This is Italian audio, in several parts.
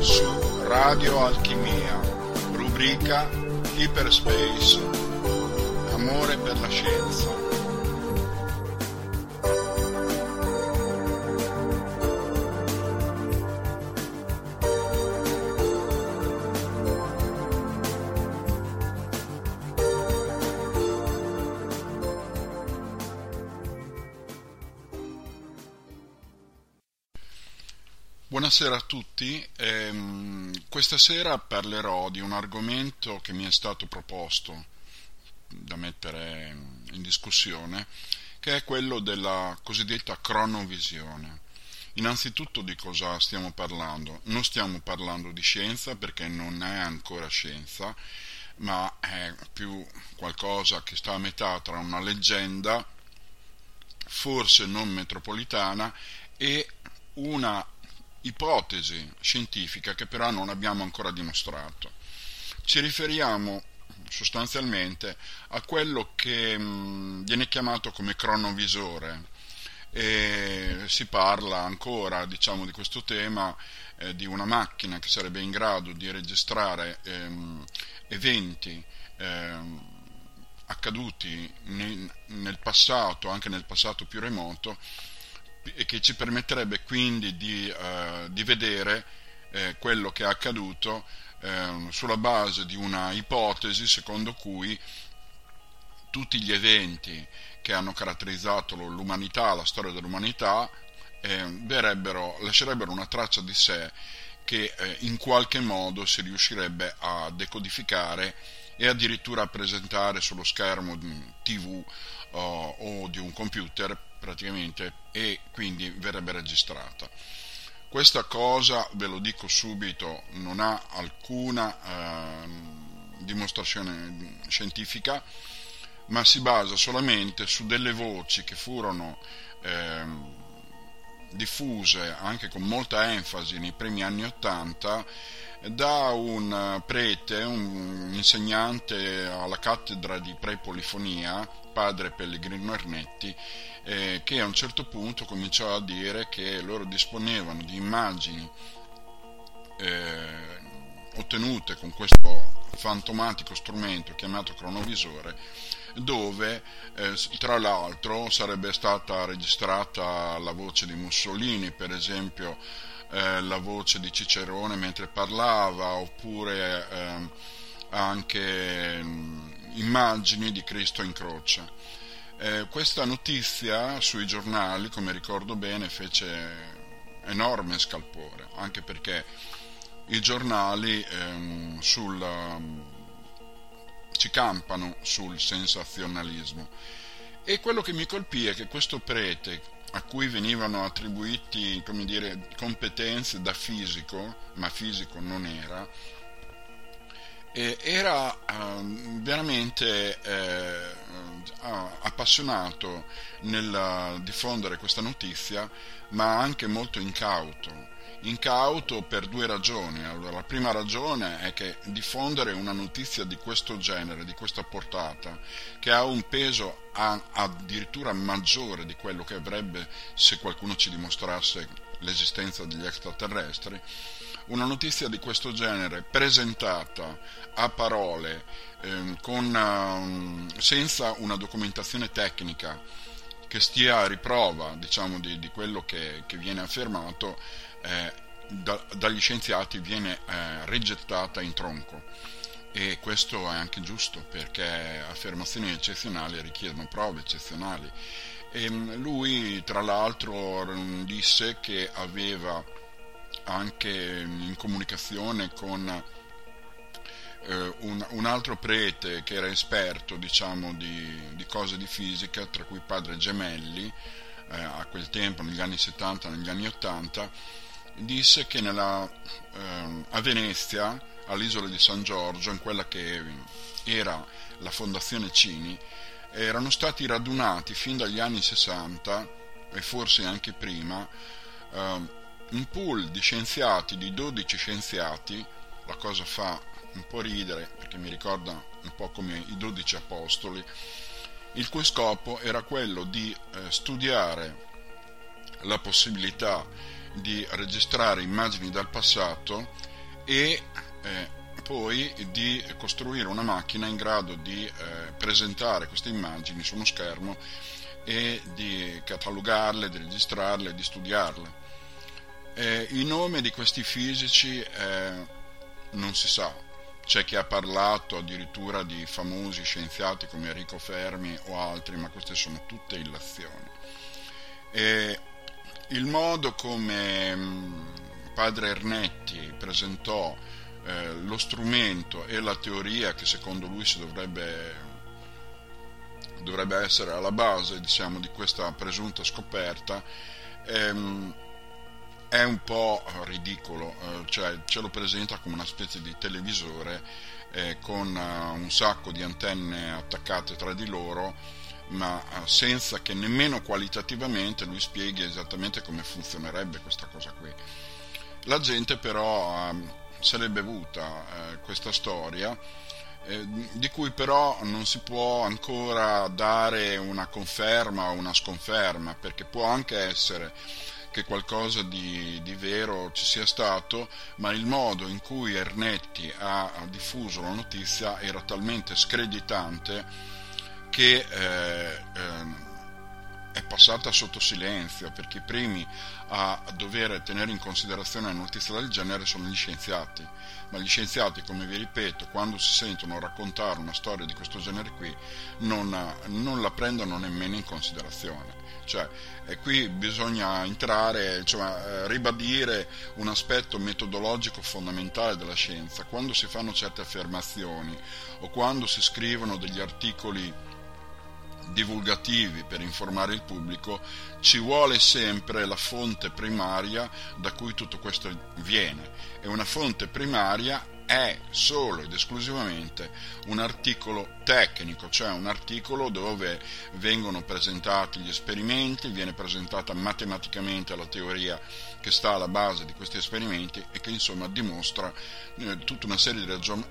su Radio Alchimia, rubrica Hyperspace, amore per la scienza. Buonasera a tutti, ehm, questa sera parlerò di un argomento che mi è stato proposto da mettere in discussione, che è quello della cosiddetta cronovisione. Innanzitutto di cosa stiamo parlando? Non stiamo parlando di scienza perché non è ancora scienza, ma è più qualcosa che sta a metà tra una leggenda, forse non metropolitana, e una ipotesi scientifica che però non abbiamo ancora dimostrato. Ci riferiamo sostanzialmente a quello che mh, viene chiamato come cronovisore e si parla ancora diciamo, di questo tema eh, di una macchina che sarebbe in grado di registrare ehm, eventi ehm, accaduti nel, nel passato, anche nel passato più remoto, e che ci permetterebbe quindi di, eh, di vedere eh, quello che è accaduto eh, sulla base di una ipotesi secondo cui tutti gli eventi che hanno caratterizzato l'umanità, la storia dell'umanità, eh, lascerebbero una traccia di sé che eh, in qualche modo si riuscirebbe a decodificare e addirittura a presentare sullo schermo di un TV o, o di un computer praticamente e quindi verrebbe registrata. Questa cosa, ve lo dico subito, non ha alcuna eh, dimostrazione scientifica, ma si basa solamente su delle voci che furono eh, diffuse anche con molta enfasi nei primi anni Ottanta da un prete, un insegnante alla cattedra di prepolifonia, padre Pellegrino Ernetti, eh, che a un certo punto cominciò a dire che loro disponevano di immagini eh, ottenute con questo fantomatico strumento chiamato cronovisore dove eh, tra l'altro sarebbe stata registrata la voce di Mussolini per esempio eh, la voce di Cicerone mentre parlava oppure eh, anche mm, immagini di Cristo in croce eh, questa notizia sui giornali, come ricordo bene, fece enorme scalpore, anche perché i giornali ehm, sul, um, ci campano sul sensazionalismo. E quello che mi colpì è che questo prete, a cui venivano attribuiti dire, competenze da fisico, ma fisico non era, eh, era eh, veramente eh, appassionato nel diffondere questa notizia, ma anche molto incauto. Incauto per due ragioni. Allora, la prima ragione è che diffondere una notizia di questo genere, di questa portata, che ha un peso addirittura maggiore di quello che avrebbe se qualcuno ci dimostrasse l'esistenza degli extraterrestri, una notizia di questo genere presentata a parole eh, con, uh, senza una documentazione tecnica che stia a riprova diciamo, di, di quello che, che, viene affermato eh, da, dagli scienziati viene eh, rigettata in tronco. E questo è anche giusto perché affermazioni eccezionali richiedono prove eccezionali. E ehm, lui tra l'altro disse che aveva anche in comunicazione con eh, un, un, altro prete che era esperto diciamo, di, di, cose di fisica, tra cui padre Gemelli, eh, a quel tempo, negli anni 70, negli anni 80, disse che nella, eh, a Venezia, all'isola di San Giorgio, in quella che era la fondazione Cini, erano stati radunati fin dagli anni 60 e forse anche prima eh, un pool di scienziati, di 12 scienziati, la cosa fa un po' ridere perché mi ricorda un po' come i 12 apostoli, il cui scopo era quello di eh, studiare la possibilità di registrare immagini dal passato e eh, poi di costruire una macchina in grado di eh, presentare queste immagini su uno schermo e di catalogarle, di registrarle, di studiarle. Eh, il nome di questi fisici eh, non si sa, c'è chi ha parlato addirittura di famosi scienziati come Enrico Fermi o altri, ma queste sono tutte illazioni. E il modo come mm, padre Ernetti presentò eh, lo strumento e la teoria che secondo lui si dovrebbe, dovrebbe essere alla base diciamo, di questa presunta scoperta ehm, è un po' ridicolo, eh, cioè ce lo presenta come una specie di televisore eh, con uh, un sacco di antenne attaccate tra di loro, ma uh, senza che nemmeno qualitativamente lui spieghi esattamente come funzionerebbe questa cosa qui. La gente però uh, se l'è bevuta eh, questa storia, eh, di cui però non si può ancora dare una conferma o una sconferma, perché può anche essere che qualcosa di, di, vero ci sia stato, ma il modo in cui Ernetti ha, diffuso la notizia era talmente screditante che eh, eh, è passata sotto silenzio, perché i primi a dover tenere in considerazione una notizia del genere sono gli scienziati, ma gli scienziati, come vi ripeto, quando si sentono raccontare una storia di questo genere qui, non, non la prendono nemmeno in considerazione. Cioè, qui bisogna entrare, cioè, ribadire un aspetto metodologico fondamentale della scienza. Quando si fanno certe affermazioni o quando si scrivono degli articoli divulgativi per informare il pubblico, ci vuole sempre la fonte primaria da cui tutto questo viene e una fonte primaria è solo ed esclusivamente un articolo tecnico, cioè un articolo dove vengono presentati gli esperimenti, viene presentata matematicamente la teoria che sta alla base di questi esperimenti e che insomma dimostra eh, tutta una serie di ragion-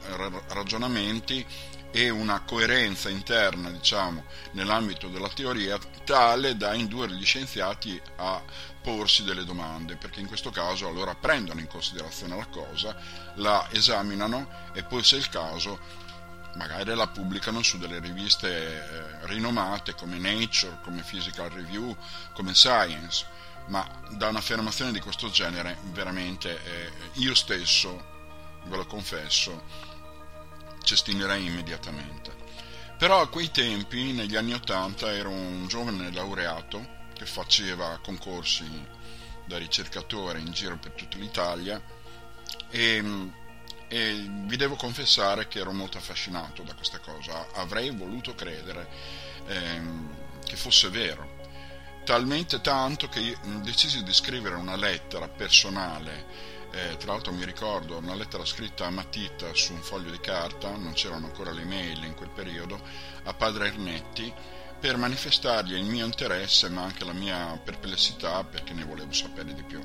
ragionamenti e una coerenza interna, diciamo, nell'ambito della teoria tale da indurre gli scienziati a porsi delle domande, perché in questo caso allora prendono in considerazione la cosa, la esaminano e poi se è il caso magari la pubblicano su delle riviste eh, rinomate come Nature, come Physical Review, come Science, ma da un'affermazione di questo genere veramente eh, io stesso, ve lo confesso, cestinerei immediatamente. Però a quei tempi, negli anni Ottanta, ero un giovane laureato che faceva concorsi da ricercatore in giro per tutta l'Italia e, e vi devo confessare che ero molto affascinato da questa cosa. Avrei voluto credere ehm, che fosse vero. Talmente tanto che decisi di scrivere una lettera personale eh, tra l'altro mi ricordo una lettera scritta a matita su un foglio di carta, non c'erano ancora le mail in quel periodo, a padre Ernetti per manifestargli il mio interesse ma anche la mia perplessità perché ne volevo sapere di più.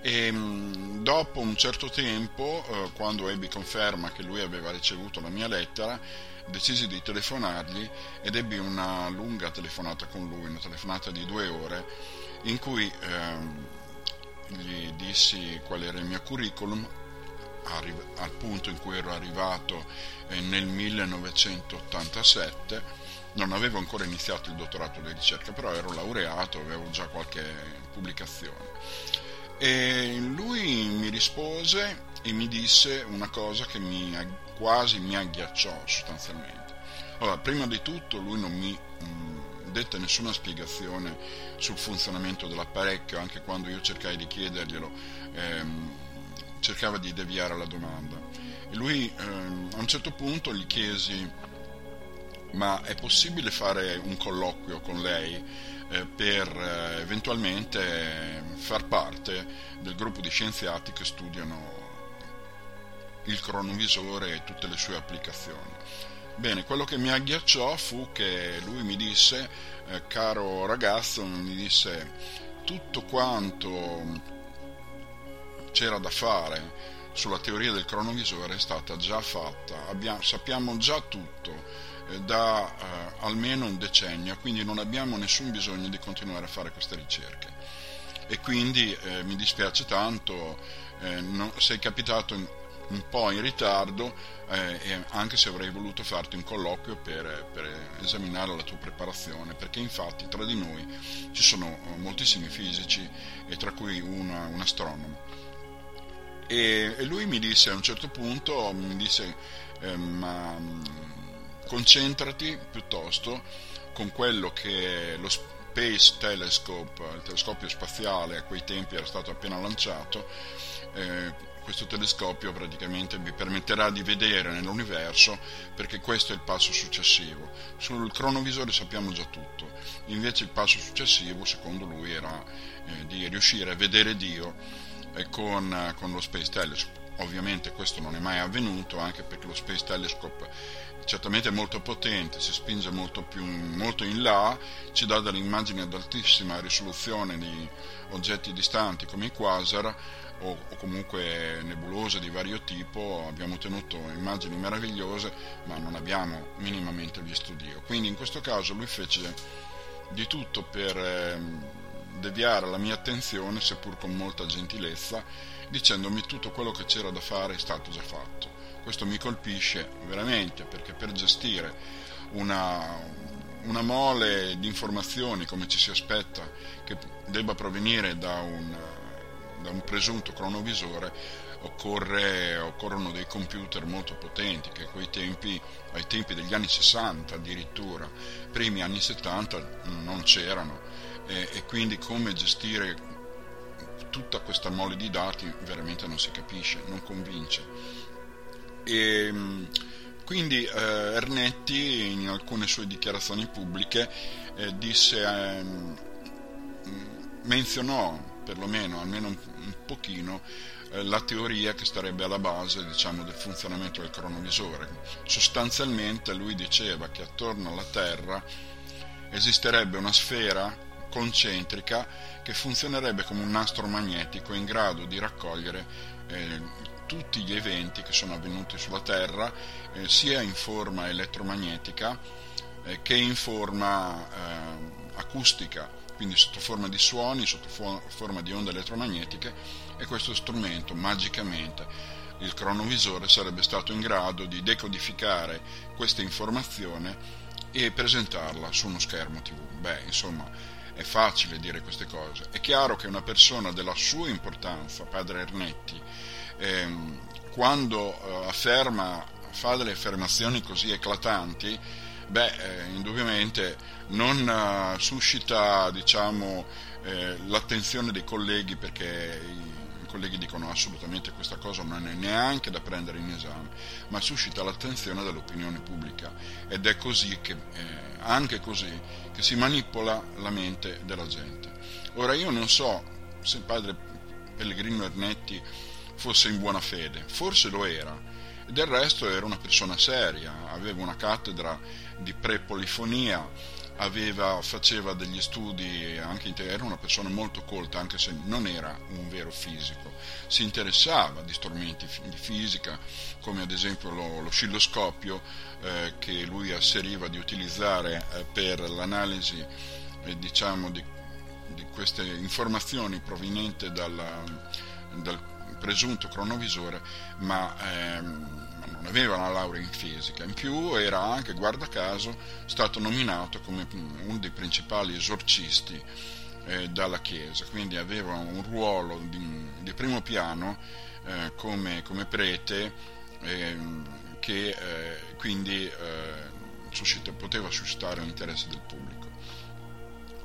E mm, dopo un certo tempo, eh, quando ebbi conferma che lui aveva ricevuto la mia lettera, decisi di telefonargli ed ebbi una lunga telefonata con lui, una telefonata di due ore, in cui eh, gli dissi qual era il mio curriculum al punto in cui ero arrivato eh, nel 1987 non avevo ancora iniziato il dottorato di ricerca però ero laureato avevo già qualche pubblicazione e lui mi rispose e mi disse una cosa che mi, quasi mi agghiacciò sostanzialmente allora prima di tutto lui non mi mm, dette nessuna spiegazione sul funzionamento dell'apparecchio, anche quando io cercai di chiederglielo, ehm, cercava di deviare la domanda. E lui ehm, a un certo punto gli chiesi, ma è possibile fare un colloquio con lei eh, per eh, eventualmente far parte del gruppo di scienziati che studiano il cronovisore e tutte le sue applicazioni? Bene, quello che mi agghiacciò fu che lui mi disse, eh, caro ragazzo, mi disse tutto quanto c'era da fare sulla teoria del cronovisore è stata già fatta, Abbiamo, sappiamo già tutto da eh, almeno un decennio, quindi non abbiamo nessun bisogno di continuare a fare queste ricerche. e quindi eh, mi dispiace tanto, eh, no, sei capitato in, un po' in ritardo, eh, anche se avrei voluto farti un colloquio per, per, esaminare la tua preparazione, perché infatti tra di noi ci sono eh, moltissimi fisici e tra cui una, un astronomo. E, e, lui mi disse a un certo punto, mi disse, eh, ma concentrati piuttosto con quello che lo Space Telescope, il telescopio spaziale a quei tempi era stato appena lanciato, eh, questo telescopio praticamente vi permetterà di vedere nell'universo perché questo è il passo successivo. Sul cronovisore sappiamo già tutto, invece il passo successivo secondo lui era eh, di riuscire a vedere Dio eh, con, con lo Space Telescope. Ovviamente questo non è mai avvenuto anche perché lo Space Telescope certamente è molto potente, si spinge molto, più, molto in là, ci dà delle immagini ad altissima risoluzione di oggetti distanti come i quasar o, o comunque nebulose di vario tipo, abbiamo ottenuto immagini meravigliose ma non abbiamo minimamente visto Dio. Quindi in questo caso lui fece di tutto per eh, deviare la mia attenzione, seppur con molta gentilezza, dicendomi tutto quello che c'era da fare è stato già fatto. Questo mi colpisce veramente perché per gestire una, una mole di informazioni come ci si aspetta che debba provenire da un da un presunto cronovisore occorre, occorrono dei computer molto potenti che tempi, ai tempi degli anni 60 addirittura, primi anni 70 non c'erano e, e quindi come gestire tutta questa mole di dati veramente non si capisce, non convince. E, quindi eh, Ernetti in alcune sue dichiarazioni pubbliche eh, disse, eh, menzionò perlomeno almeno un, un pochino eh, la teoria che starebbe alla base diciamo, del funzionamento del cronovisore. Sostanzialmente lui diceva che attorno alla Terra esisterebbe una sfera concentrica che funzionerebbe come un nastro magnetico in grado di raccogliere eh, tutti gli eventi che sono avvenuti sulla Terra, eh, sia in forma elettromagnetica eh, che in forma eh, acustica quindi sotto forma di suoni, sotto forma di onde elettromagnetiche e questo strumento magicamente il cronovisore sarebbe stato in grado di decodificare questa informazione e presentarla su uno schermo tv. Beh, insomma, è facile dire queste cose. È chiaro che una persona della sua importanza, padre Ernetti, ehm, quando eh, afferma, fa delle affermazioni così eclatanti, beh, eh, indubbiamente non uh, suscita diciamo, eh, l'attenzione dei colleghi perché i, i, colleghi dicono assolutamente questa cosa non è neanche da prendere in esame, ma suscita l'attenzione dell'opinione pubblica ed è così che, eh, anche così, che si manipola la mente della gente. Ora io non so se il padre Pellegrino Ernetti fosse in buona fede, forse lo era, del resto era una persona seria, aveva una cattedra di prepolifonia, aveva, faceva degli studi, anche era una persona molto colta, anche se non era un vero fisico, si interessava di strumenti di fisica, come ad esempio lo, l'oscilloscopio eh, che lui asseriva di utilizzare eh, per l'analisi eh, diciamo, di, di, queste informazioni provenienti dalla, dal presunto cronovisore, ma ehm, non aveva una laurea in fisica, in più era anche, guarda caso, stato nominato come uno dei principali esorcisti eh, dalla Chiesa, quindi aveva un ruolo di, di primo piano eh, come, come, prete ehm, che eh, quindi eh, suscita, poteva suscitare l'interesse del pubblico.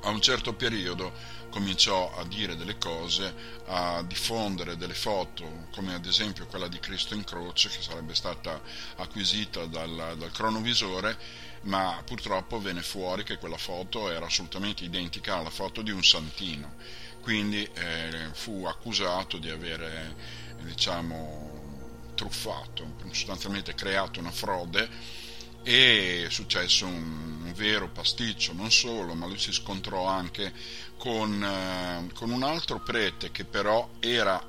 A un certo periodo cominciò a dire delle cose, a diffondere delle foto, come ad esempio quella di Cristo in croce, che sarebbe stata acquisita dal, dal cronovisore, ma purtroppo venne fuori che quella foto era assolutamente identica alla foto di un santino. Quindi eh, fu accusato di avere, diciamo, truffato, sostanzialmente creato una frode e è successo un, un, vero pasticcio, non solo, ma lui si scontrò anche con, eh, con un altro prete che però era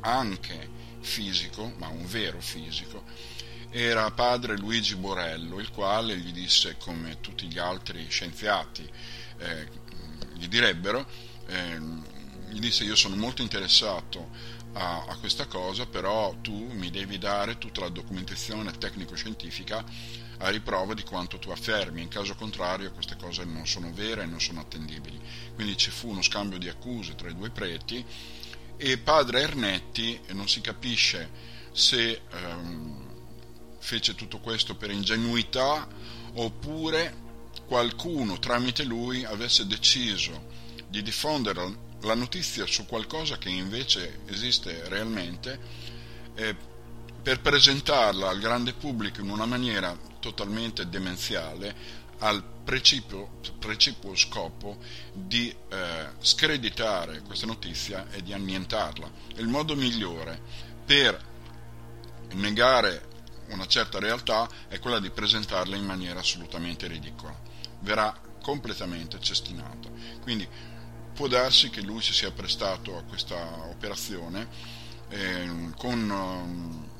anche fisico, ma un vero fisico, era padre Luigi Borello, il quale gli disse, come tutti gli altri scienziati eh, gli direbbero, eh, gli disse io sono molto interessato a, a questa cosa, però tu mi devi dare tutta la documentazione tecnico-scientifica a riprova di quanto tu affermi, in caso contrario queste cose non sono vere e non sono attendibili. Quindi ci fu uno scambio di accuse tra i due preti e padre Ernetti non si capisce se ehm, fece tutto questo per ingenuità oppure qualcuno tramite lui avesse deciso di diffondere la notizia su qualcosa che invece esiste realmente eh, per presentarla al grande pubblico in una maniera totalmente demenziale al precipuo, precipuo scopo di eh, screditare questa notizia e di annientarla. Il modo migliore per negare una certa realtà è quella di presentarla in maniera assolutamente ridicola. Verrà completamente cestinata. Quindi può darsi che lui si sia prestato a questa operazione eh, con, um,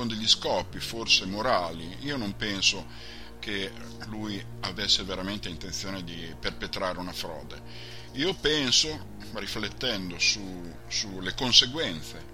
con degli scopi forse morali. Io non penso che lui avesse veramente intenzione di perpetrare una frode. Io penso, riflettendo su, sulle conseguenze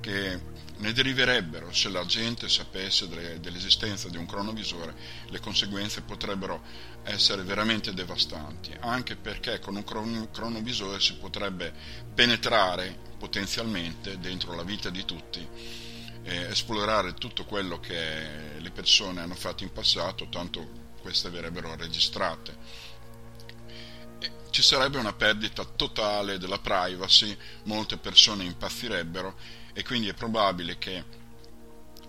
che ne deriverebbero se la gente sapesse dell'esistenza di un cronovisore, le conseguenze potrebbero essere veramente devastanti, anche perché con un cronovisore si potrebbe penetrare potenzialmente dentro la vita di tutti, eh, esplorare tutto quello che le persone hanno fatto in passato, tanto queste verrebbero registrate. ci sarebbe una perdita totale della privacy, molte persone impazzirebbero e quindi è probabile che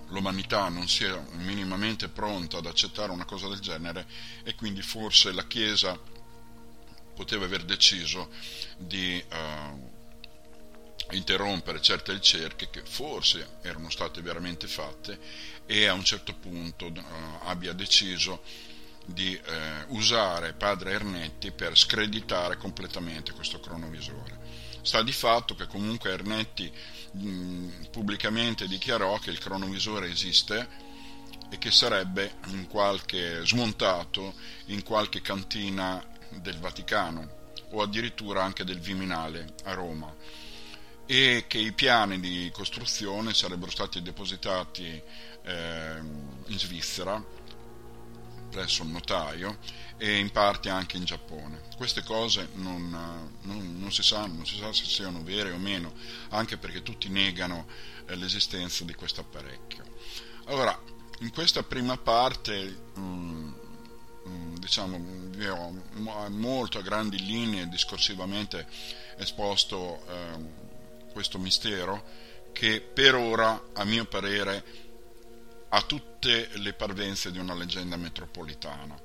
l'umanità non sia minimamente pronta ad accettare una cosa del genere e quindi forse la Chiesa poteva aver deciso di uh, interrompere certe ricerche che forse erano state veramente fatte e a un certo punto uh, abbia deciso di uh, usare padre Ernetti per screditare completamente questo cronovisore. Sta di fatto che comunque Ernetti mh, pubblicamente dichiarò che il cronovisore esiste e che sarebbe in qualche smontato in qualche cantina del Vaticano o addirittura anche del Viminale a Roma e che i piani di costruzione sarebbero stati depositati eh, in Svizzera presso un notaio e in parte anche in Giappone. Queste cose non, non, non, si, sa, non si sa se siano vere o meno, anche perché tutti negano eh, l'esistenza di questo apparecchio. Allora, in questa prima parte, mh, mm, mh, mm, diciamo, vi ho molto a grandi linee discorsivamente esposto eh, questo mistero che per ora, a mio parere, ha tutte le parvenze di una leggenda metropolitana,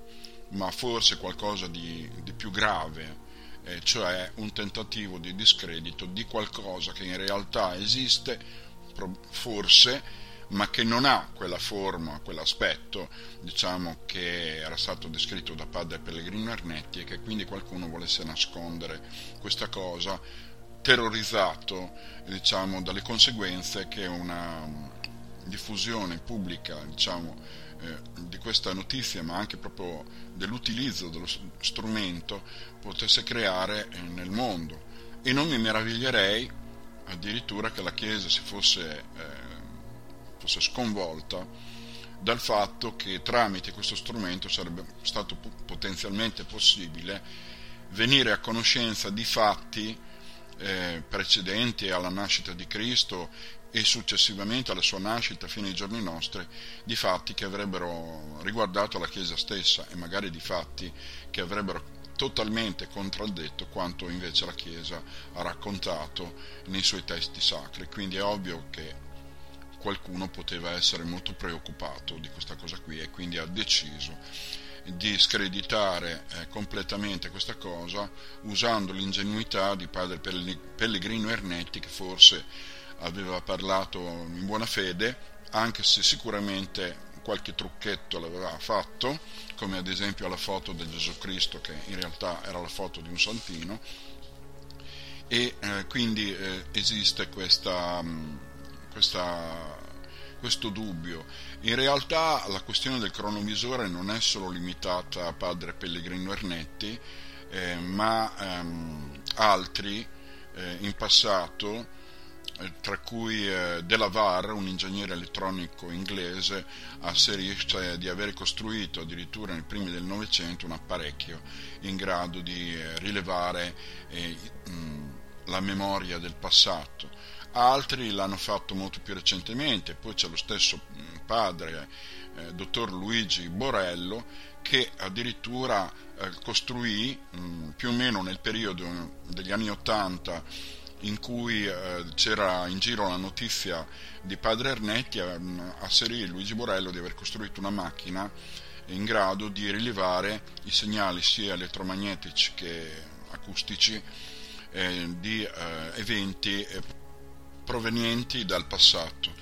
ma forse qualcosa di, di più grave, eh, cioè un tentativo di discredito di qualcosa che in realtà esiste, forse, ma che non ha quella forma, quell'aspetto, diciamo, che era stato descritto da padre Pellegrino Ernetti e che quindi qualcuno volesse nascondere questa cosa, terrorizzato, diciamo, dalle conseguenze che una diffusione pubblica diciamo, eh, di questa notizia, ma anche proprio dell'utilizzo dello strumento, potesse creare eh, nel mondo. E non mi meraviglierei addirittura che la Chiesa si fosse, eh, fosse sconvolta dal fatto che tramite questo strumento sarebbe stato potenzialmente possibile venire a conoscenza di fatti eh, precedenti alla nascita di Cristo e successivamente alla sua nascita fino ai giorni nostri di fatti che avrebbero riguardato la Chiesa stessa e magari di fatti che avrebbero totalmente contraddetto quanto invece la Chiesa ha raccontato nei suoi testi sacri. Quindi è ovvio che qualcuno poteva essere molto preoccupato di questa cosa qui e quindi ha deciso di screditare eh, completamente questa cosa usando l'ingenuità di padre Pellegrino Ernetti che forse aveva parlato in buona fede, anche se sicuramente qualche trucchetto l'aveva fatto, come ad esempio la foto di Gesù Cristo, che in realtà era la foto di un santino, e eh, quindi eh, esiste questa, mm, questa, questo dubbio. In realtà la questione del cronovisore non è solo limitata a padre Pellegrino Ernetti, eh, ma ehm, altri eh, in passato, eh, tra cui eh, Delavar, un ingegnere elettronico inglese, asserisce di aver costruito addirittura nei primi del Novecento un apparecchio in grado di eh, rilevare eh, la memoria del passato. Altri l'hanno fatto molto più recentemente, poi c'è lo stesso padre, eh, dottor Luigi Borello, che addirittura eh, costruì mh, più o meno nel periodo degli anni Ottanta in cui eh, c'era in giro la notizia di padre Ernetti, eh, asserì Luigi Borello di aver costruito una macchina in grado di rilevare i segnali sia elettromagnetici che acustici eh, di eh, eventi eh, provenienti dal passato.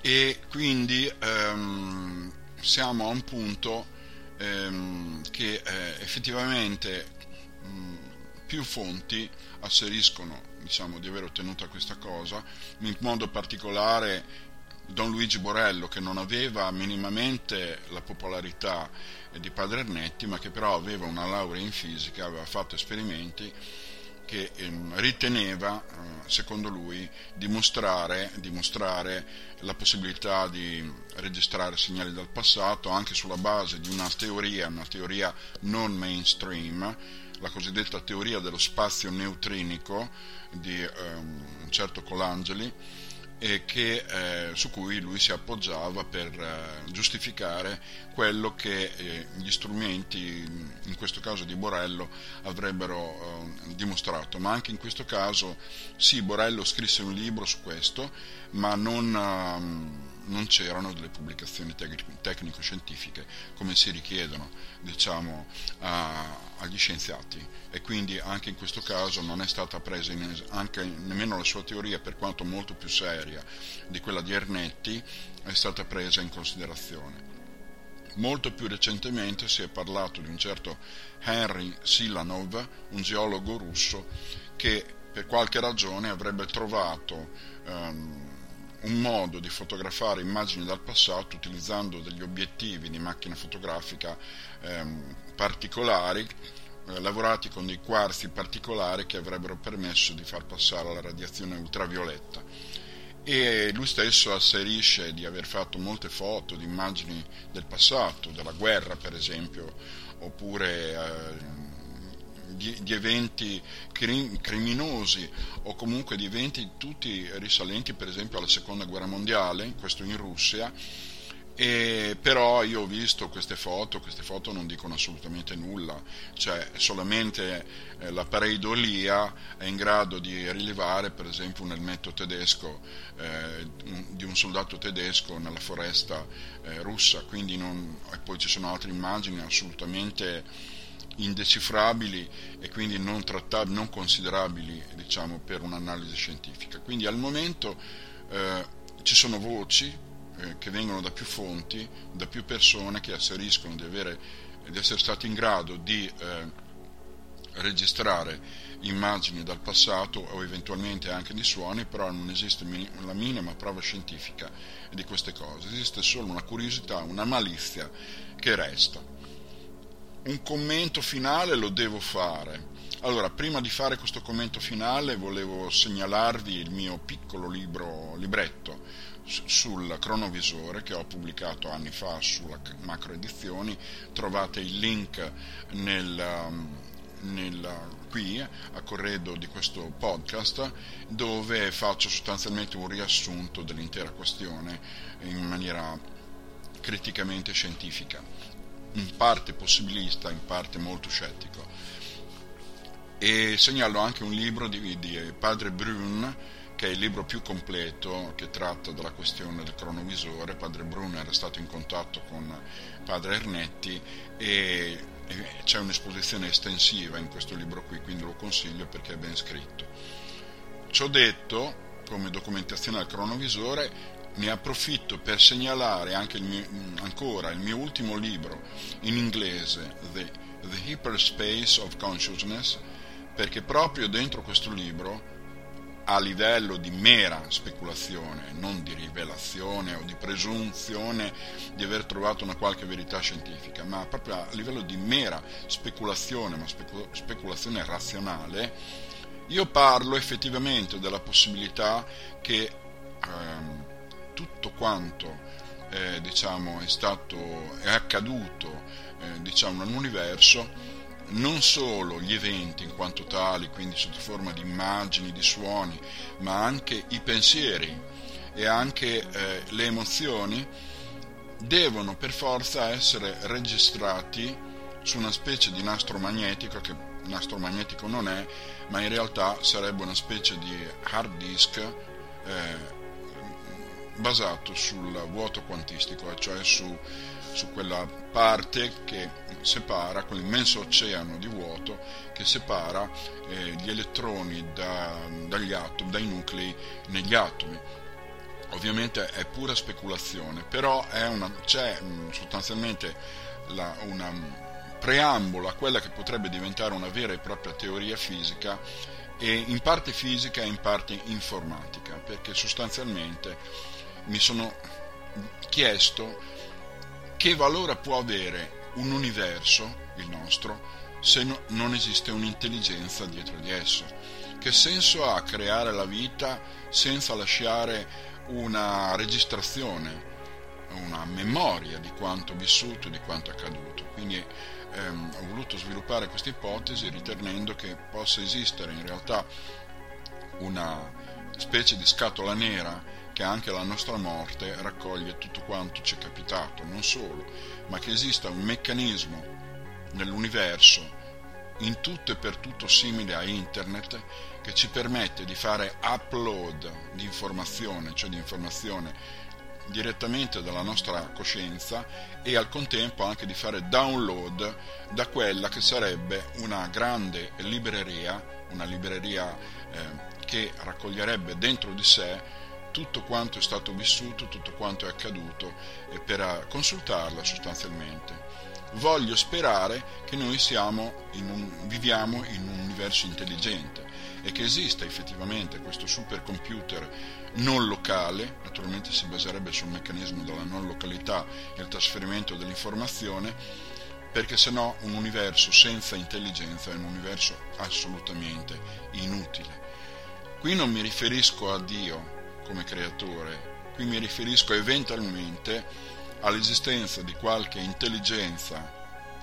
E quindi ehm, siamo a un punto ehm, che eh, effettivamente mh, più fonti asseriscono diciamo, di aver ottenuto questa cosa, in modo particolare Don Luigi Borello che non aveva minimamente la popolarità di Padre Ernetti ma che però aveva una laurea in fisica, aveva fatto esperimenti che ehm, riteneva, eh, secondo lui, dimostrare, dimostrare la possibilità di registrare segnali dal passato anche sulla base di una teoria, una teoria non mainstream, la cosiddetta teoria dello spazio neutrinico di um, un certo Colangeli, che, eh, su cui lui si appoggiava per eh, giustificare quello che eh, gli strumenti, in questo caso di Borello, avrebbero eh, dimostrato. Ma anche in questo caso, sì, Borello scrisse un libro su questo, ma non ehm, non c'erano delle pubblicazioni tecnico-scientifiche come si richiedono diciamo, a, agli scienziati e quindi anche in questo caso non è stata presa in, anche nemmeno la sua teoria per quanto molto più seria di quella di Ernetti è stata presa in considerazione. Molto più recentemente si è parlato di un certo Henry Silanov, un geologo russo, che per qualche ragione avrebbe trovato um, un modo di fotografare immagini dal passato utilizzando degli obiettivi di macchina fotografica ehm, particolari eh, lavorati con dei quarzi particolari che avrebbero permesso di far passare la radiazione ultravioletta. E lui stesso asserisce di aver fatto molte foto di immagini del passato, della guerra per esempio, oppure eh, di, di eventi crim, criminosi o comunque di eventi tutti risalenti per esempio alla seconda guerra mondiale, questo in Russia, e però io ho visto queste foto, queste foto non dicono assolutamente nulla, cioè solamente eh, la pareidolia è in grado di rilevare per esempio un elmetto tedesco eh, di un soldato tedesco nella foresta eh, russa, non, e poi ci sono altre immagini assolutamente indecifrabili e quindi non, trattabili, non considerabili diciamo, per un'analisi scientifica. Quindi al momento eh, ci sono voci eh, che vengono da più fonti, da più persone che asseriscono di, avere, di essere stati in grado di eh, registrare immagini dal passato o eventualmente anche di suoni, però non esiste la minima prova scientifica di queste cose, esiste solo una curiosità, una malizia che resta un commento finale lo devo fare. Allora, prima di fare questo commento finale volevo segnalarvi il mio piccolo libro, libretto sul cronovisore che ho pubblicato anni fa sulla macro edizioni. Trovate il link nel, nel, qui a corredo di questo podcast dove faccio sostanzialmente un riassunto dell'intera questione in maniera criticamente scientifica in parte possibilista, in parte molto scettico. E segnalo anche un libro di, di Padre Brun, che è il libro più completo che tratta della questione del cronovisore. Padre Brun era stato in contatto con Padre Ernetti e, c'è un'esposizione estensiva in questo libro qui, quindi lo consiglio perché è ben scritto. Ciò detto, come documentazione al cronovisore, ne approfitto per segnalare il mio, ancora il mio ultimo libro in inglese, The, The Hyperspace of Consciousness, perché proprio dentro questo libro, a livello di mera speculazione, non di rivelazione o di presunzione di aver trovato una qualche verità scientifica, ma proprio a livello di mera speculazione, ma speculazione razionale, Io parlo effettivamente della possibilità che ehm, tutto quanto eh, diciamo, è stato è accaduto eh, diciamo, nell'universo non solo gli eventi in quanto tali, quindi sotto forma di immagini, di suoni, ma anche i pensieri e anche eh, le emozioni devono per forza essere registrati su una specie di nastro magnetico che nastro magnetico non è, ma in realtà sarebbe una specie di hard disk eh, basato sul vuoto quantistico, cioè su, su quella parte che separa, quell'immenso oceano di vuoto che separa eh, gli elettroni da, dagli atomi, dai nuclei negli atomi. Ovviamente è pura speculazione, però una, c'è mh, sostanzialmente la, una preambolo a quella che potrebbe diventare una vera e propria teoria fisica e in parte fisica e in parte informatica, perché sostanzialmente mi sono chiesto che valore può avere un universo, il nostro, se no, non esiste un'intelligenza dietro di esso. Che senso ha creare la vita senza lasciare una registrazione, una memoria di quanto vissuto di quanto accaduto? Quindi ehm, ho voluto sviluppare questa ipotesi ritenendo che possa esistere in realtà una specie di scatola nera che anche la nostra morte raccoglie tutto quanto ci è capitato, non solo, ma che esista un meccanismo nell'universo in tutto e per tutto simile a internet che ci permette di fare upload di informazione, cioè di informazione direttamente dalla nostra coscienza e al contempo anche di fare download da quella che sarebbe una grande libreria, una libreria eh, che raccoglierebbe dentro di sé tutto quanto è stato vissuto, tutto quanto è accaduto e per consultarla sostanzialmente. Voglio sperare che noi in un, viviamo in un universo intelligente e che esista effettivamente questo supercomputer non locale, naturalmente si baserebbe sul meccanismo della non località e il trasferimento dell'informazione, perché se no un universo senza intelligenza è un universo assolutamente inutile. Qui non mi riferisco a Dio, come creatore, qui mi riferisco eventualmente all'esistenza di qualche intelligenza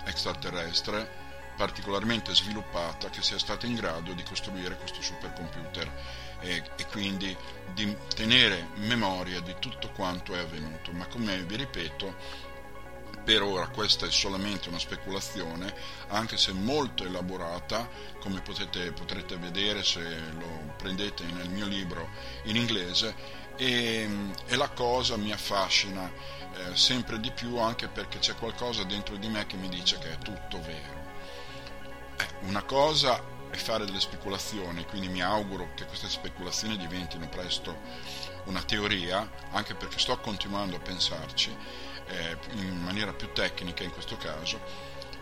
extraterrestre particolarmente sviluppata che sia stata in grado di costruire questo supercomputer e, e, quindi di tenere memoria di tutto quanto è avvenuto. Ma come vi ripeto, per ora questa è solamente una speculazione, anche se molto elaborata, come potete, potrete vedere se lo prendete nel mio libro in inglese, e, e la cosa mi affascina eh, sempre di più anche perché c'è qualcosa dentro di me che mi dice che è tutto vero. Eh, una cosa è fare delle speculazioni, quindi mi auguro che queste speculazioni diventino presto una teoria, anche perché sto continuando a pensarci eh, in maniera più tecnica in questo caso,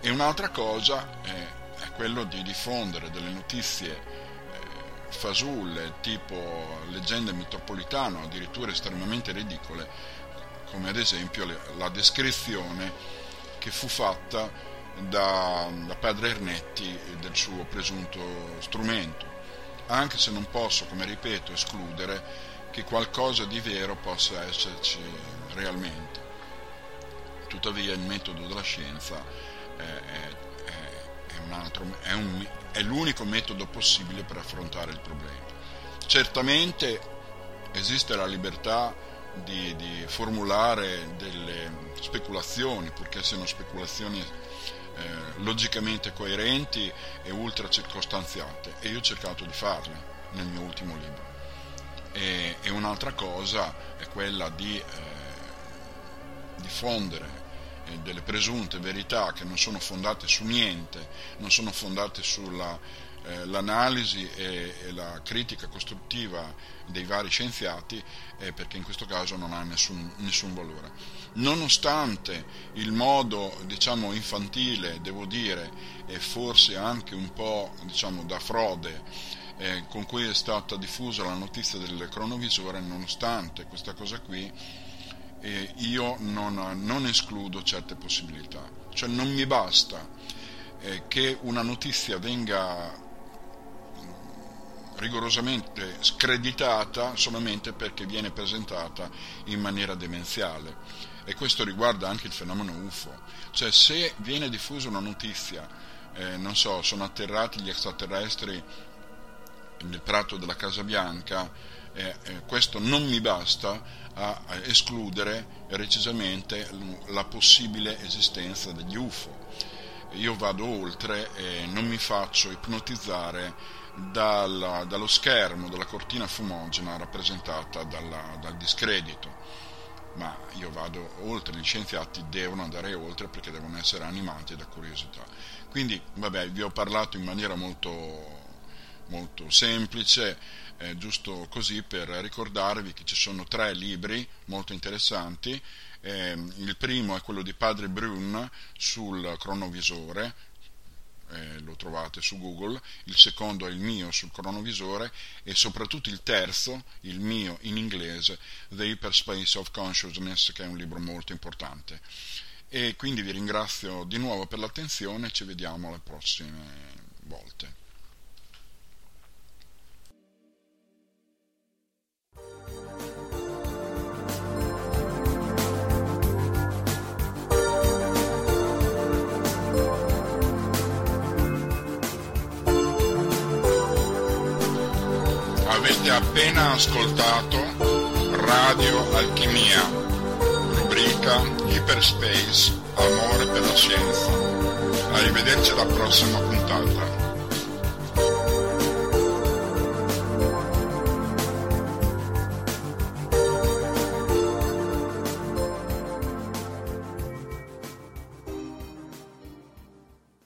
e un'altra cosa eh, è quello di diffondere delle notizie eh, fasulle, tipo leggende metropolitane, addirittura estremamente ridicole, come ad esempio le, la descrizione che fu fatta da, da padre Ernetti del suo presunto strumento, anche se non posso, come ripeto, escludere che qualcosa di vero possa esserci realmente tuttavia il metodo della scienza è, è, è, altro, un, è l'unico metodo possibile per affrontare il problema. Certamente esiste la libertà di, di formulare delle speculazioni, purché siano speculazioni eh, logicamente coerenti e ultra circostanziate, e io ho cercato di farle nel mio ultimo libro. E, e un'altra cosa è quella di eh, diffondere delle presunte verità che non sono fondate su niente, non sono fondate sull'analisi eh, e, e, la critica costruttiva dei vari scienziati, eh, perché in questo caso non ha nessun, nessun valore. Nonostante il modo, diciamo, infantile, devo dire, e forse anche un po', diciamo, da frode, eh, con cui è stata diffusa la notizia del cronovisore, nonostante questa cosa qui, eh, io non, non, escludo certe possibilità. Cioè non mi basta eh, che una notizia venga rigorosamente screditata solamente perché viene presentata in maniera demenziale. E questo riguarda anche il fenomeno UFO. Cioè se viene diffusa una notizia, eh, non so, sono atterrati gli extraterrestri nel prato della Casa Bianca, eh, questo non mi basta a, escludere recisamente la possibile esistenza degli UFO. Io vado oltre e non mi faccio ipnotizzare dalla, dallo schermo della cortina fumogena rappresentata dalla, dal discredito. Ma io vado oltre, gli scienziati devono andare oltre perché devono essere animati da curiosità. Quindi, vabbè, vi ho parlato in maniera molto, molto semplice, eh, giusto così per ricordarvi che ci sono tre libri molto interessanti. Eh, il primo è quello di Padre Brun sul cronovisore, eh, lo trovate su Google, il secondo è il mio sul cronovisore e soprattutto il terzo, il mio in inglese, The Hyperspace of Consciousness, che è un libro molto importante. E quindi vi ringrazio di nuovo per l'attenzione e ci vediamo alle prossime volte. Avete appena ascoltato Radio Alchimia, rubrica Hyperspace, amore per la scienza. Arrivederci alla prossima puntata.